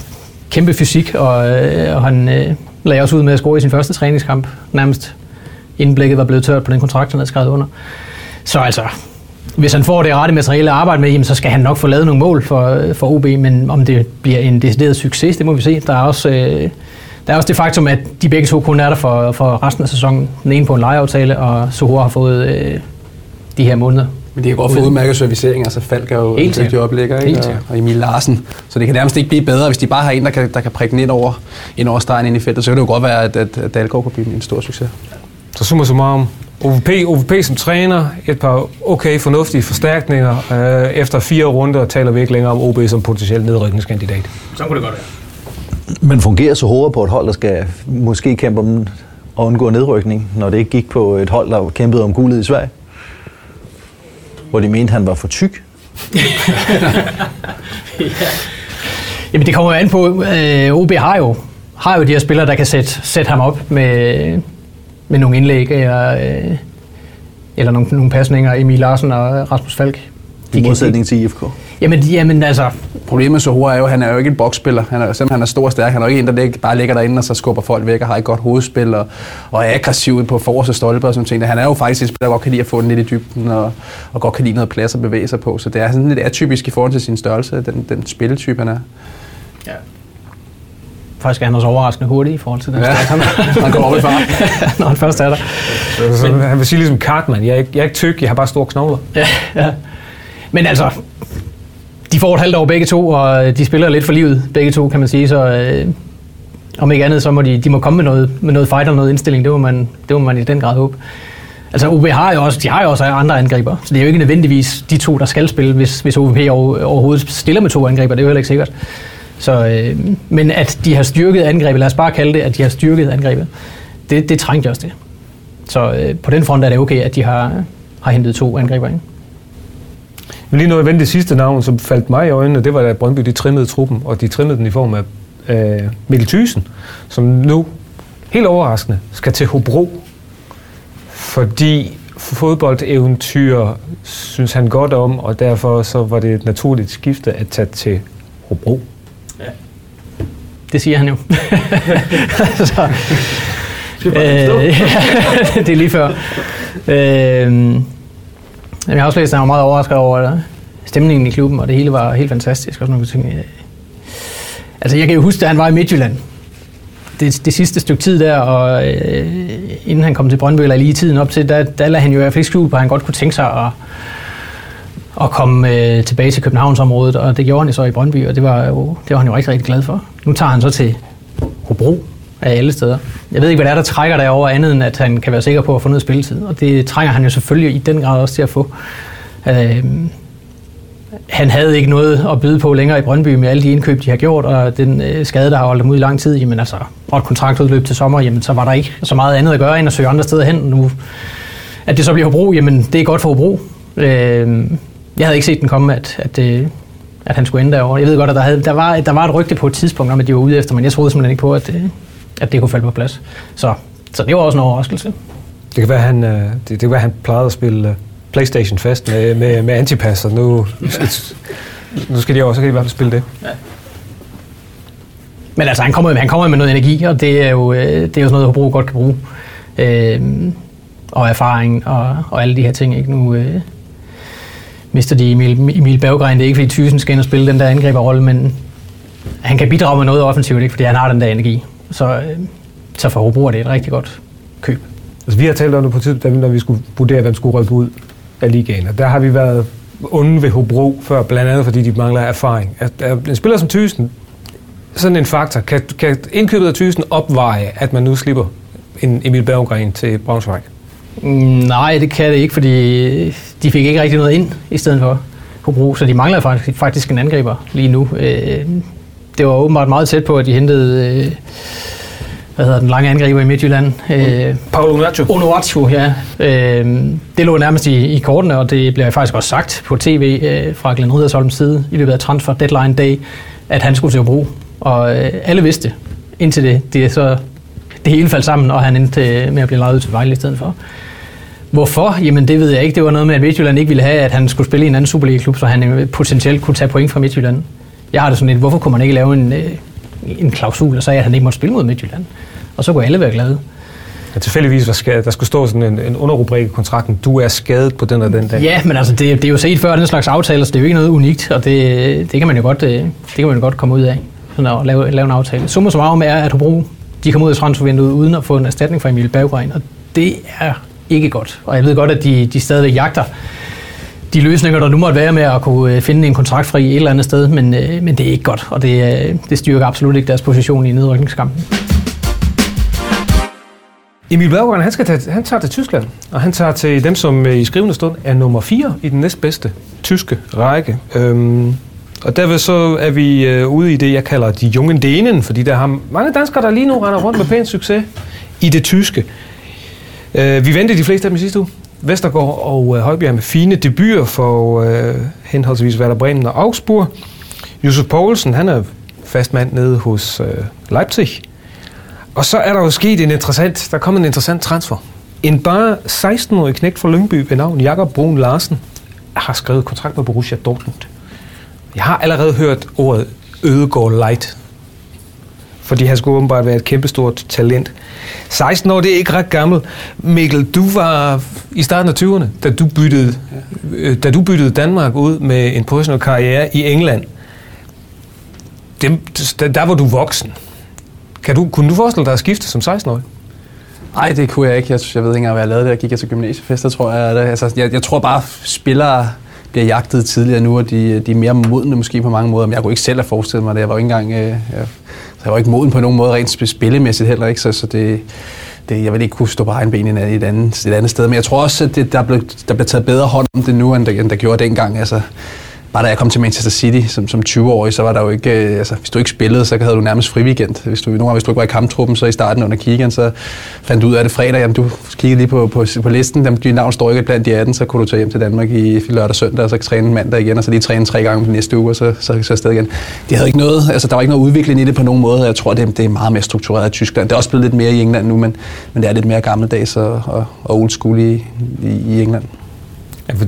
Speaker 7: kæmpe fysik, og, øh, og han øh, lagde også ud med at score i sin første træningskamp, nærmest inden blikket var blevet tørt på den kontrakt, han havde skrevet under. Så altså, hvis han får det rette materiale at arbejde med, jamen, så skal han nok få lavet nogle mål for, for OB, men om det bliver en decideret succes, det må vi se. Der er også, øh, der er også det faktum, at de begge to kun er der for, for resten af sæsonen. Den ene på en lejeaftale, og Sohor har fået øh, de her måneder.
Speaker 6: Men de kan godt få udmærket servicering, altså Falk er jo
Speaker 7: Helt
Speaker 6: en dygtig oplægger, ikke? Og, og Emil Larsen. Så det kan nærmest ikke blive bedre, hvis de bare har en, der kan, der kan prikke den ind over, ind over stregen ind i feltet. Så kan det jo godt være, at, at, at Dalgaard kunne blive en stor succes.
Speaker 3: Så summa summarum. OVP, OVP som træner, et par okay fornuftige forstærkninger. Øh, efter fire runder taler vi ikke længere om OB som potentiel nedrykningskandidat.
Speaker 7: Sådan kunne det godt være.
Speaker 4: Men fungerer så hårdt på et hold, der skal måske kæmpe om at undgå nedrykning, når det ikke gik på et hold, der kæmpede om guldet i Sverige? Hvor de mente, han var for tyk.
Speaker 7: Jamen det kommer jo an på, øh, OB har jo, har jo de her spillere, der kan sætte, sætte ham op med, med nogle indlæg, eller, øh, eller nogle, nogle pasninger, Emil Larsen og Rasmus Falk.
Speaker 4: I modsætning til IFK.
Speaker 7: Jamen, jamen altså,
Speaker 6: Problemet med Sohora er jo, at han er jo ikke en boksspiller. Han er, selvom han er stor og stærk, han er jo ikke en, der lig, bare ligger derinde og så skubber folk væk og har et godt hovedspil og, og er aggressiv på forreste stolper og sådan ting. Han er jo faktisk en spiller, der godt kan lide at få den lidt i dybden og, og godt kan lide noget plads at bevæge sig på. Så det er sådan lidt atypisk i forhold til sin størrelse, den, den spilletype, han er.
Speaker 7: Faktisk er han også overraskende hurtig i forhold til den
Speaker 6: Ja,
Speaker 7: start, han,
Speaker 6: han kommer op i fart.
Speaker 7: når han først er der.
Speaker 3: Så, så han vil sige ligesom Cartman, jeg er, ikke, jeg er ikke tyk, jeg har bare store knogler.
Speaker 7: Ja, ja. Men altså, de får et halvt år begge to, og de spiller lidt for livet begge to, kan man sige. Så øh, om ikke andet, så må de, de må komme med noget, med noget fight og noget indstilling. Det må, man, det må man i den grad håbe. Altså OB har jo også, de har jo også andre angriber, så det er jo ikke nødvendigvis de to, der skal spille, hvis, hvis OB over, overhovedet stiller med to angriber. Det er jo heller ikke sikkert. Så, øh, men at de har styrket angrebet, lad os bare kalde det, at de har styrket angrebet, det, det trængte også det. Så øh, på den front er det okay, at de har, har hentet to angriber ind.
Speaker 3: Men lige nu jeg vendte det sidste navn, som faldt mig i øjnene, det var da Brøndby de trimmede truppen, og de trimmede den i form af øh, Mikkel Thyssen, som nu helt overraskende skal til Hobro, fordi fodboldeventyr synes han godt om, og derfor så var det et naturligt skifte at tage til Hobro.
Speaker 7: Det siger han jo. så, øh, det er lige før. Øh, jeg har også læst, at han var meget overrasket over øh, stemningen i klubben, og det hele var helt fantastisk. Og sådan nogle ting. Øh, Altså, jeg kan jo huske, da han var i Midtjylland, det, det sidste stykke tid der, og øh, inden han kom til Brøndby, eller lige i tiden op til, der, der lagde han jo i hvert fald ikke skjul på, at han godt kunne tænke sig at, at komme øh, tilbage til Københavnsområdet, og det gjorde han jo så i Brøndby, og det var, jo, det var han jo rigtig, rigtig glad for. Nu tager han så til Hobro af alle steder. Jeg ved ikke, hvad det er, der trækker derover andet end at han kan være sikker på at få noget spilletid, og det trænger han jo selvfølgelig i den grad også til at få. Øh, han havde ikke noget at byde på længere i Brøndby med alle de indkøb, de har gjort, og den øh, skade, der har holdt dem ud i lang tid, jamen altså, og et kontraktudløb til sommer, jamen så var der ikke så meget andet at gøre, end at søge andre steder hen. Nu, at det så bliver Hobro, jamen det er godt for Hobro. Øh, jeg havde ikke set den komme, at, at, øh, at han skulle ende derovre. Jeg ved godt, at der, havde, der, var, der var et rygte på et tidspunkt om, at de var ude efter, men jeg troede simpelthen ikke på, at, øh, at det kunne falde på plads. Så, så det var også en overraskelse.
Speaker 3: Det kan være, han, øh, det, det kan være, han plejede at spille Playstation fast med, med, med antipass, og nu, nu, skal, de også, så kan de i hvert fald spille det.
Speaker 7: Men altså, han kommer, han kommer med noget energi, og det er jo, det er jo sådan noget, Hobro godt kan bruge. Øh, og erfaring og, og alle de her ting. Ikke? Nu øh, mister de Emil, Emil Berggren. Det er ikke, fordi Thyssen skal ind og spille den der angriberrolle, men han kan bidrage med noget offensivt, ikke? fordi han har den der energi. Så, øh, så for Hobro er det et rigtig godt køb.
Speaker 3: Altså, vi har talt om det på tid, da vi- når vi skulle vurdere, hvem skulle rykke ud af ligaen. Og der har vi været onde ved Hobro før, blandt andet fordi de mangler erfaring. At, at en spiller som Thyssen, sådan en faktor, kan, kan indkøbet af Thyssen opveje, at man nu slipper en Emil Berggren til Braunschweig?
Speaker 7: Nej, det kan det ikke, fordi de fik ikke rigtig noget ind i stedet for Hobro, så de mangler faktisk, faktisk en angriber lige nu. Øh, Det var åbenbart meget tæt på, at de hentede øh, hvad hedder den lange angriber i Midtjylland. Øh,
Speaker 3: Paolo Nacho.
Speaker 7: Onuachu, ja. Øh, det lå nærmest i, i kortene, og det bliver faktisk også sagt på tv øh, fra Glenn Riddersholms side i løbet af transfer deadline day, at han skulle til Hobro. Og øh, alle vidste indtil det, det, så, det hele faldt sammen, og han endte med at blive lejet ud til Vejle i stedet for. Hvorfor? Jamen det ved jeg ikke. Det var noget med, at Midtjylland ikke ville have, at han skulle spille i en anden Superliga-klub, så han øh, potentielt kunne tage point fra Midtjylland. Jeg har det sådan lidt, hvorfor kunne man ikke lave en, øh, en klausul, og sagde, at han ikke måtte spille mod Midtjylland? Og så kunne alle være glade.
Speaker 3: der tilfældigvis var. Der skulle stå sådan en, en underrubrik i kontrakten. Du er skadet på den og den dag.
Speaker 7: Ja, men altså, det, det er jo set før den slags aftaler, så det er jo ikke noget unikt, og det, det, kan, man jo godt, øh, det kan man jo godt komme ud af, sådan at lave, lave en aftale. Summa summarum er, at Hobro de kom ud af transfervinduet uden at få en erstatning fra Emil Berggren, og det er ikke godt. Og jeg ved godt, at de, de stadigvæk jagter de løsninger, der nu måtte være med at kunne øh, finde en kontraktfri et eller andet sted, men, øh, men det er ikke godt, og det, øh, det styrker absolut ikke deres position i nedrykningskampen.
Speaker 3: Emil Berggren, han, skal tage, han tager til Tyskland, og han tager til dem, som i skrivende stund er nummer 4 i den næstbedste tyske række. Øhm, og derved så er vi øh, ude i det, jeg kalder de junge denen, fordi der har mange danskere, der lige nu render rundt med pæn succes i det tyske. Øh, vi ventede de fleste af dem i sidste uge. Vestergaard og øh, Højbjerg med fine debuter for øh, henholdsvis Werder Bremen og Augsburg. Josef Poulsen, han er fast mand nede hos øh, Leipzig. Og så er der jo sket en interessant, der kom en interessant transfer. En bare 16-årig knægt fra Lyngby ved navn Jakob Brun Larsen har skrevet kontrakt med Borussia Dortmund. Jeg har allerede hørt ordet Ødegård Light. Fordi han skulle åbenbart være et kæmpestort talent. 16 år, det er ikke ret gammel. Mikkel, du var i starten af 20'erne, da du byttede, da du byttede Danmark ud med en professionel karriere i England. Dem, der, var du voksen. Kan du, kunne du forestille dig at skifte som 16-årig?
Speaker 6: Nej, det kunne jeg ikke. Jeg, jeg ved ikke engang, hvad jeg lavede der. Jeg gik jeg til gymnasiefester, tror jeg. Altså, jeg. Jeg tror bare, spillere bliver jagtet tidligere nu, og de, de er mere modne måske på mange måder. Men jeg kunne ikke selv have forestillet mig det. Jeg var jo ikke engang... Øh, jeg, jeg var ikke moden på nogen måde, rent spillemæssigt heller ikke. Så, så det, det, jeg vil ikke kunne stå på egen ben i et andet, et andet sted. Men jeg tror også, at det, der, blev, der bliver taget bedre hånd om det nu, end der, end der gjorde dengang. Altså, bare da jeg kom til Manchester City som, som 20-årig, så var der jo ikke, øh, altså hvis du ikke spillede, så havde du nærmest fri weekend. Hvis du, nogle gange, hvis du ikke var i kamptruppen, så i starten under kiggeren, så fandt du ud af det fredag, jamen du kiggede lige på, på, på listen, jamen, dit navn står ikke blandt de 18, så kunne du tage hjem til Danmark i lørdag og søndag, og så træne mandag igen, og så lige træne tre gange den næste uge, og så, så, så afsted igen. Det havde ikke noget, altså der var ikke noget udvikling i det på nogen måde, jeg tror, det, det er meget mere struktureret i Tyskland. Det er også blevet lidt mere i England nu, men, men det er lidt mere gammeldags og, og, og old school i, i, i England.
Speaker 3: Ja, for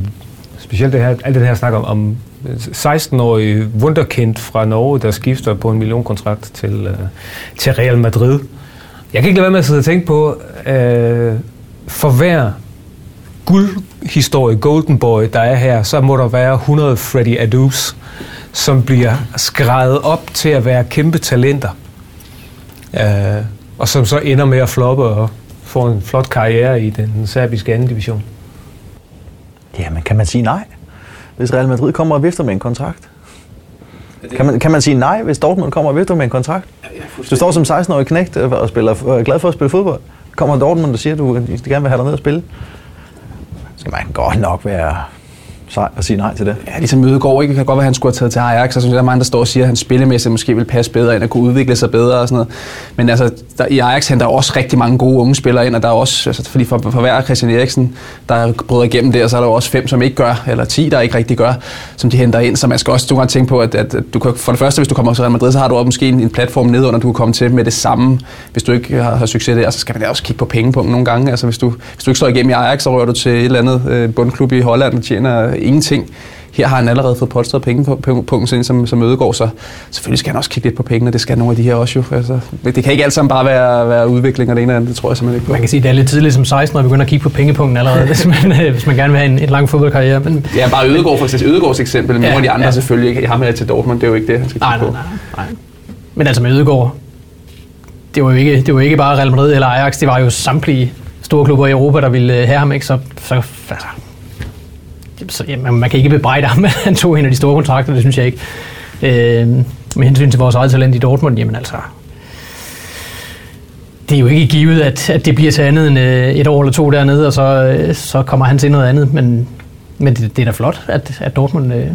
Speaker 3: specielt det her, alt det her snak om, om 16-årig wunderkind fra Norge, der skifter på en millionkontrakt til, øh, til Real Madrid. Jeg kan ikke lade være med at sidde og tænke på, øh, for hver guldhistorie, Golden Boy, der er her, så må der være 100 Freddy Adus, som bliver skrevet op til at være kæmpe talenter. Øh, og som så ender med at floppe og få en flot karriere i den serbiske anden division.
Speaker 4: Jamen, kan man sige nej? Hvis Real Madrid kommer og vifter med en kontrakt? Kan man, kan man sige nej, hvis Dortmund kommer og vifter med en kontrakt? Du står som 16-årig knægt og spiller, og er glad for at spille fodbold. Kommer Dortmund og siger, at du gerne vil have dig ned og spille. Så skal man godt nok være sej at sige nej til det.
Speaker 6: Ja, ligesom Mødegård, ikke? Det kan godt være, at han skulle have taget til Ajax, og så der er mange, der står og siger, at han spillemæssigt måske vil passe bedre ind og kunne udvikle sig bedre og sådan noget. Men altså, der, i Ajax henter der også rigtig mange gode unge spillere ind, og der er også, altså, fordi for, for hver Christian Eriksen, der bryder igennem der, så er der også fem, som ikke gør, eller ti, der ikke rigtig gør, som de henter ind. Så man skal også du kan tænke på, at, at du kan, for det første, hvis du kommer til Real Madrid, så har du også måske en, en platform nedunder, du kan komme til med det samme. Hvis du ikke har, har succes der, så skal man også kigge på pengepunkten nogle gange. Altså, hvis du, hvis du ikke står igennem i Ajax, så rører du til et eller andet øh, bundklub i Holland og tjener ingenting her har han allerede fået polstret penge på, på, på som, som Ødegård, så selvfølgelig skal han også kigge lidt på pengene, det skal nogle af de her også jo. Altså, det kan ikke alt sammen bare være, være udvikling af det ene eller andet, det tror jeg simpelthen ikke på.
Speaker 7: Man kan sige, at det er lidt tidligt som 16 når vi begynder at kigge på pengepunkten allerede, hvis, man, øh, hvis man gerne vil have en, en lang fodboldkarriere. Men,
Speaker 6: ja, bare Ødegård for eksempel. Ødegårds eksempel, men ja, nogle af de andre ja. selvfølgelig ikke. Har med til Dortmund, det er jo ikke det, han skal
Speaker 7: nej,
Speaker 6: nej,
Speaker 7: nej, nej, nej. Men altså med Ødegård, det var jo ikke, det var ikke bare Real Madrid eller Ajax, det var jo samtlige store klubber i Europa, der ville have ham, ikke? Så, så altså, så, jamen, man kan ikke bebrejde ham, at han tog en af de store kontrakter, det synes jeg ikke. Øh, med hensyn til vores eget talent i Dortmund, jamen altså, det er jo ikke givet, at, at det bliver til andet end øh, et år eller to dernede, og så, øh, så kommer han til noget andet, men, men det, det er da flot, at, at Dortmund øh,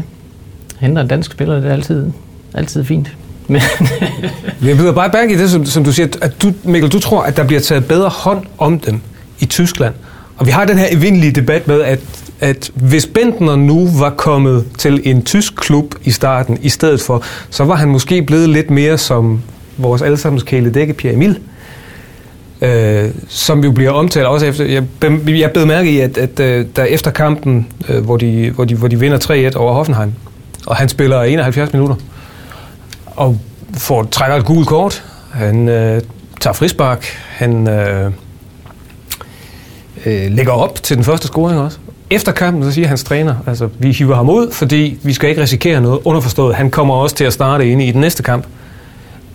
Speaker 7: henter en dansk spiller, det er altid, altid fint. Men
Speaker 3: jeg byder bare bank i det, som, som du siger, at du, Mikkel, du tror, at der bliver taget bedre hånd om dem i Tyskland. Og vi har den her evindelige debat med, at at hvis Bentner nu var kommet til en tysk klub i starten i stedet for, så var han måske blevet lidt mere som vores allesammens kæledække Pierre Emil. Øh, som jo bliver omtalt også efter... Jeg, jeg blev mærke i, at, at, øh, der efter kampen, øh, hvor, de, hvor, de, hvor de vinder 3-1 over Hoffenheim, og han spiller 71 minutter, og får trækker et gult kort, han øh, tager frispark, han... Øh,
Speaker 8: øh, lægger op til den første scoring også. Efter kampen, så siger hans træner, altså vi hiver ham ud, fordi vi skal ikke risikere noget underforstået. Han kommer også til at starte inde i den næste kamp.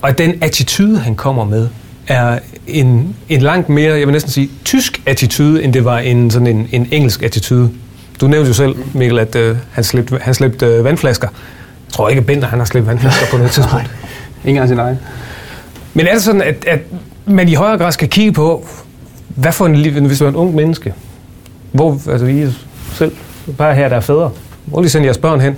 Speaker 8: Og den attitude, han kommer med, er en, en langt mere, jeg vil næsten sige, tysk attitude, end det var en, sådan en, en engelsk attitude. Du nævnte jo selv, Mikkel, at øh, han slæbte, han slæbte øh, vandflasker. Jeg tror ikke, at Bender han har slæbt vandflasker på noget tidspunkt.
Speaker 6: Ingen engang sin egen.
Speaker 8: Men er det sådan, at, at man i højere grad skal kigge på, hvad for en liv, hvis du er en ung menneske, hvor, altså I selv, bare her, der er fædre, hvor lige sende jeres børn hen,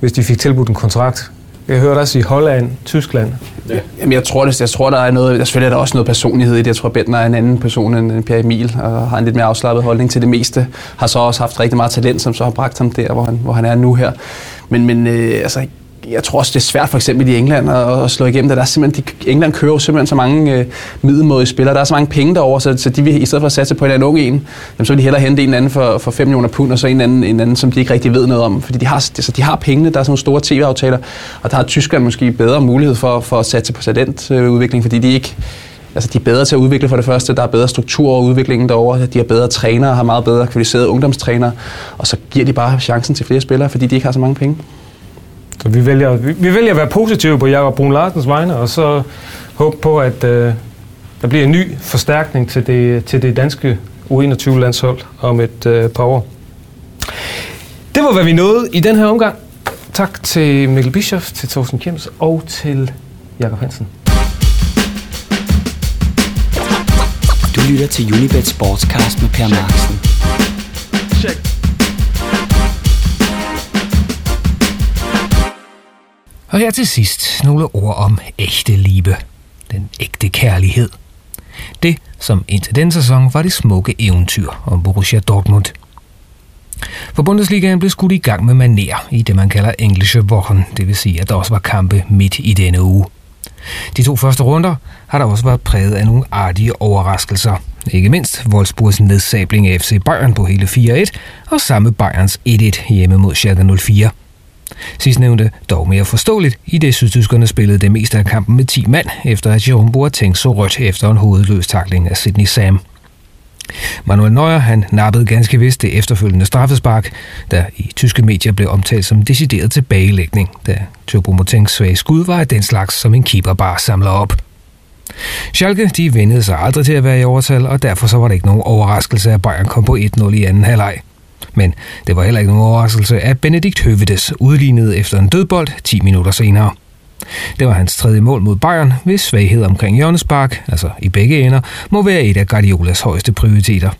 Speaker 8: hvis de fik tilbudt en kontrakt? Jeg hørte også i Holland, Tyskland. Ja.
Speaker 6: Jamen, jeg tror, det, jeg tror, der er noget, der selvfølgelig er der også noget personlighed i det. Jeg tror, Bentner er en anden person end Pierre Emil, og har en lidt mere afslappet holdning til det meste. Har så også haft rigtig meget talent, som så har bragt ham der, hvor han, hvor han er nu her. Men, men øh, altså, jeg tror også, det er svært for eksempel i England at, at slå igennem det. Der er simpelthen, de, England kører jo simpelthen så mange øh, middelmådige spillere. Der er så mange penge derovre, så, så de vil, i stedet for at satse på en eller anden ung en, jamen, så vil de hellere hente en anden for, for 5 millioner pund, og så en anden, en anden, som de ikke rigtig ved noget om. Fordi de har, altså, de har pengene, der er sådan nogle store tv-aftaler, og der har Tyskland måske bedre mulighed for, for at satse på talentudvikling, fordi de ikke Altså, de er bedre til at udvikle for det første. Der er bedre struktur over udviklingen derovre. De har bedre trænere, har meget bedre kvalificerede ungdomstrænere. Og så giver de bare chancen til flere spillere, fordi de ikke har så mange penge.
Speaker 8: Så vi vælger, vi, vi vælger at være positive på Jakob Brun Larsens vegne, og så håbe på, at øh, der bliver en ny forstærkning til det, til det danske U21-landshold om et øh, par år. Det var, hvad vi nåede i den her omgang. Tak til Mikkel Bischoff, til Thorsten Kjems og til Jakob Hansen.
Speaker 1: Du lytter til Unibet Sportscast med Per Marksen.
Speaker 2: Check.
Speaker 3: Og her til sidst nogle ord om ægte liebe. Den ægte kærlighed. Det, som indtil den sæson var det smukke eventyr om Borussia Dortmund. For Bundesligaen blev skudt i gang med maner i det, man kalder Englische Wochen, det vil sige, at der også var kampe midt i denne uge. De to første runder har der også været præget af nogle artige overraskelser. Ikke mindst Wolfsburgs nedsabling af FC Bayern på hele 4-1, og samme Bayerns 1-1 hjemme mod Schalke 04. Sidstnævnte dog mere forståeligt, i det sydtyskerne spillede det meste af kampen med 10 mand, efter at Jerome Boateng så rødt efter en hovedløs takling af Sydney Sam. Manuel Neuer han nappede ganske vist det efterfølgende straffespark, der i tyske medier blev omtalt som decideret tilbagelægning, da Turbo Motengs svage skud var af den slags, som en keeper bare samler op. Schalke de vendede sig aldrig til at være i overtal, og derfor så var det ikke nogen overraskelse, at Bayern kom på 1-0 i anden halvleg. Men det var heller ikke nogen overraskelse, at Benedikt Høvedes udlignede efter en dødbold 10 minutter senere. Det var hans tredje mål mod Bayern, hvis svaghed omkring hjørnespark, altså i begge ender, må være et af Guardiolas højeste prioriteter.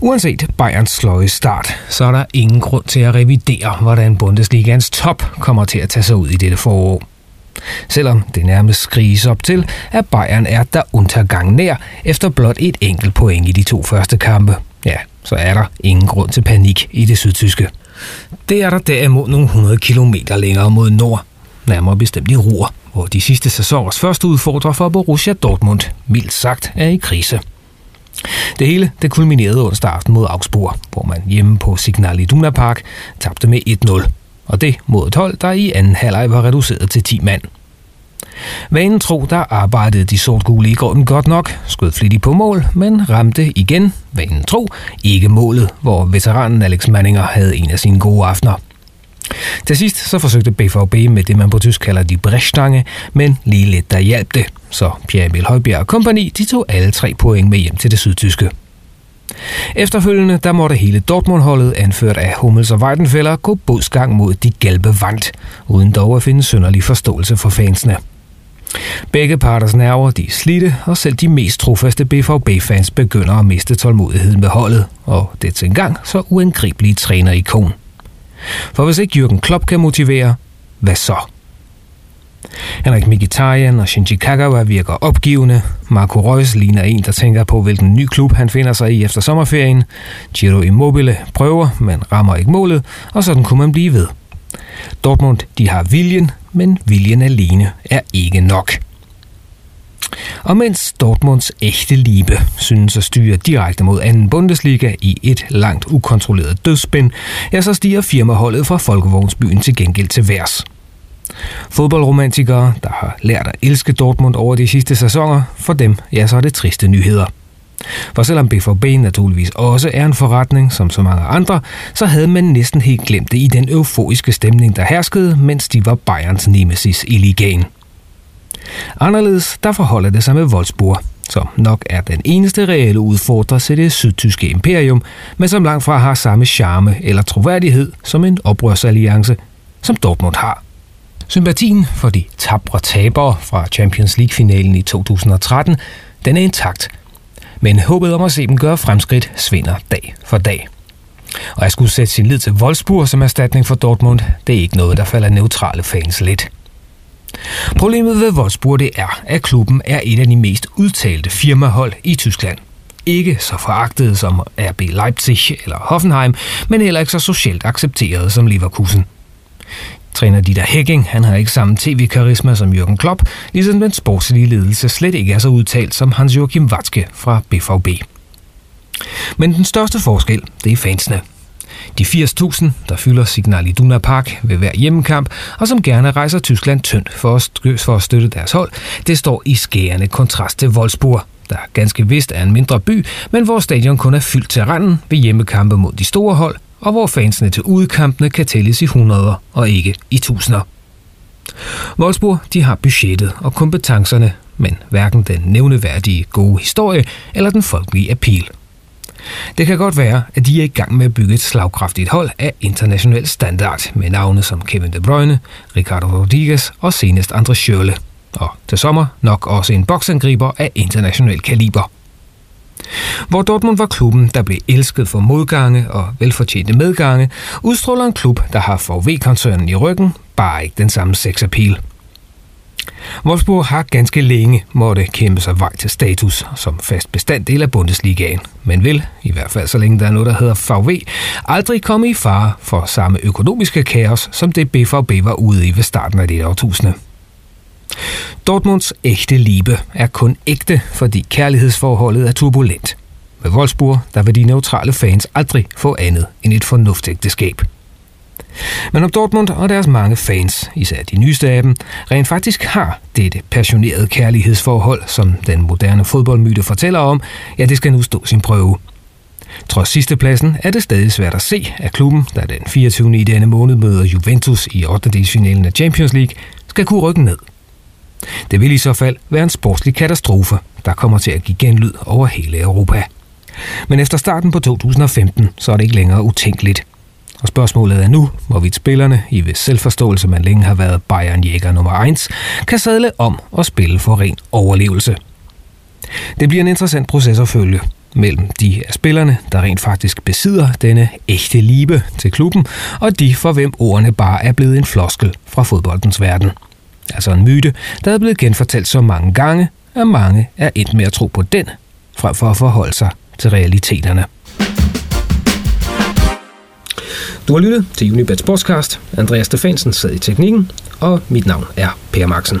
Speaker 3: Uanset Bayerns sløje start, så er der ingen grund til at revidere, hvordan Bundesligans top kommer til at tage sig ud i dette forår. Selvom det nærmest skriges op til, at Bayern er der undergang nær efter blot et enkelt point i de to første kampe. Ja, så er der ingen grund til panik i det sydtyske. Det er der derimod nogle 100 km længere mod nord, nærmere bestemt i Ruhr, hvor de sidste sæsoners første udfordrer for Borussia Dortmund, mildt sagt, er i krise. Det hele det kulminerede onsdag aften mod Augsburg, hvor man hjemme på Signal Iduna Park tabte med 1-0. Og det mod et hold, der i anden halvleg var reduceret til 10 mand. Vanen tro, der arbejdede de sort-gule i gården godt nok, skød flittigt på mål, men ramte igen, vanen tro, ikke målet, hvor veteranen Alex Manninger havde en af sine gode aftener. Til sidst så forsøgte BVB med det, man på tysk kalder de brechstange, men lige lidt der hjalp det. Så Pierre Emil Højbjerg og kompagni, de tog alle tre point med hjem til det sydtyske. Efterfølgende, der måtte hele Dortmund-holdet, anført af Hummels og Weidenfeller, gå bodsgang mod de galbe vant, uden dog at finde sønderlig forståelse for fansene. Begge parters nerver de er slidte, og selv de mest trofaste BVB-fans begynder at miste tålmodigheden med holdet, og det til engang så uangribelige træner-ikon. For hvis ikke Jürgen Klopp kan motivere, hvad så? Henrik Mkhitaryan og Shinji Kagawa virker opgivende. Marco Reus ligner en, der tænker på, hvilken ny klub han finder sig i efter sommerferien. Giro Immobile prøver, men rammer ikke målet, og sådan kunne man blive ved. Dortmund, de har viljen, men viljen alene er ikke nok. Og mens Dortmunds ægte liebe synes at styre direkte mod anden Bundesliga i et langt ukontrolleret dødsspænd, ja, så stiger firmaholdet fra Folkevognsbyen til gengæld til værs. Fodboldromantikere, der har lært at elske Dortmund over de sidste sæsoner, for dem, ja, så er det triste nyheder. For selvom BVB naturligvis også er en forretning som så mange andre, så havde man næsten helt glemt det i den euforiske stemning, der herskede, mens de var Bayerns nemesis i ligaen. Anderledes der forholder det sig med Wolfsburg, som nok er den eneste reelle udfordrer til det sydtyske imperium, men som langt fra har samme charme eller troværdighed som en oprørsalliance, som Dortmund har. Sympatien for de tabre tabere fra Champions League-finalen i 2013, den er intakt. Men håbet om at se dem gøre fremskridt svinder dag for dag. Og jeg skulle sætte sin lid til Wolfsburg som erstatning for Dortmund, det er ikke noget, der falder neutrale fans lidt. Problemet ved Wolfsburg det er, at klubben er et af de mest udtalte firmahold i Tyskland. Ikke så foragtet som RB Leipzig eller Hoffenheim, men heller ikke så socialt accepteret som Leverkusen. Træner Dieter Hecking, han har ikke samme tv-karisma som Jürgen Klopp, ligesom den sportslige ledelse slet ikke er så udtalt som Hans-Joachim Watzke fra BVB. Men den største forskel, det er fansene. De 80.000, der fylder Signal Iduna Park ved hver hjemmekamp, og som gerne rejser Tyskland tyndt for at, for at støtte deres hold, det står i skærende kontrast til Wolfsburg, der ganske vist er en mindre by, men hvor stadion kun er fyldt til randen ved hjemmekampe mod de store hold, og hvor fansene til udkampene kan tælles i hundreder og ikke i tusinder. Wolfsburg de har budgettet og kompetencerne, men hverken den nævneværdige gode historie eller den folkelige appeal. Det kan godt være, at de er i gang med at bygge et slagkraftigt hold af international standard med navne som Kevin De Bruyne, Ricardo Rodriguez og senest Andre Schürrle. Og til sommer nok også en boksangriber af international kaliber. Hvor Dortmund var klubben, der blev elsket for modgange og velfortjente medgange, udstråler en klub, der har VW-koncernen i ryggen, bare ikke den samme sexappeal. Wolfsburg har ganske længe måtte kæmpe sig vej til status som fast bestanddel af Bundesligaen, men vil, i hvert fald så længe der er noget, der hedder VW, aldrig komme i fare for samme økonomiske kaos, som det BVB var ude i ved starten af det årtusinde. Dortmunds ægte liebe er kun ægte, fordi kærlighedsforholdet er turbulent. Med Wolfsburg, der vil de neutrale fans aldrig få andet end et fornuftægteskab. Men om Dortmund og deres mange fans, især de nyeste af dem, rent faktisk har dette passionerede kærlighedsforhold, som den moderne fodboldmyte fortæller om, ja, det skal nu stå sin prøve. Trods sidstepladsen er det stadig svært at se, at klubben, der den 24. i denne måned møder Juventus i 8. finalen af Champions League, skal kunne rykke ned. Det vil i så fald være en sportslig katastrofe, der kommer til at give genlyd over hele Europa. Men efter starten på 2015, så er det ikke længere utænkeligt. Og spørgsmålet er nu, hvorvidt spillerne, i hvis selvforståelse man længe har været Bayern Jæger nummer 1, kan sadle om og spille for ren overlevelse. Det bliver en interessant proces at følge mellem de af spillerne, der rent faktisk besidder denne ægte liebe til klubben, og de for hvem ordene bare er blevet en floskel fra fodboldens verden. Altså en myte, der er blevet genfortalt så mange gange, at mange er endt med at tro på den, frem for at forholde sig til realiteterne. Du har lyttet til Unibet Sportscast. Andreas Stefansen sad i teknikken, og mit navn er Per Maxen.